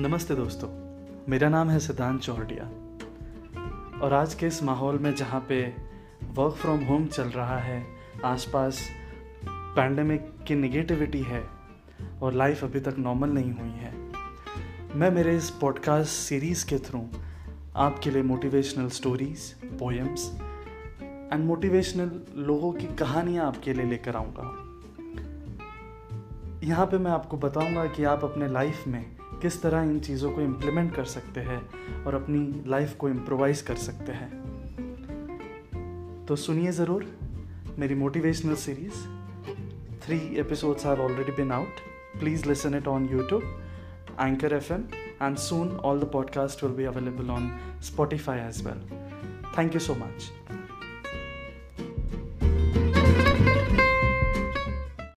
नमस्ते दोस्तों, मेरा नाम है सिद्धांत चौहटिया। और आज के इस माहौल में जहाँ पे वर्क फ्रॉम होम चल रहा है, आसपास पैंडमिक की निगेटिविटी है और लाइफ अभी तक नॉर्मल नहीं हुई है, मैं मेरे इस पॉडकास्ट सीरीज़ के थ्रू आपके लिए motivational stories poems and motivational लोगों की कहानियाँ आपके लिए लेकर आऊँगा। यहाँ पे मैं आपको बताऊँगा कि आप अपने लाइफ में किस तरह इन चीज़ों को इम्प्लीमेंट कर सकते हैं और अपनी लाइफ को इम्प्रोवाइज कर सकते हैं तो सुनिए ज़रूर मेरी motivational series three episodes have already been out please listen it on YouTube Anchor FM and and soon all the podcast will be available on Spotify as well. Thank you so much.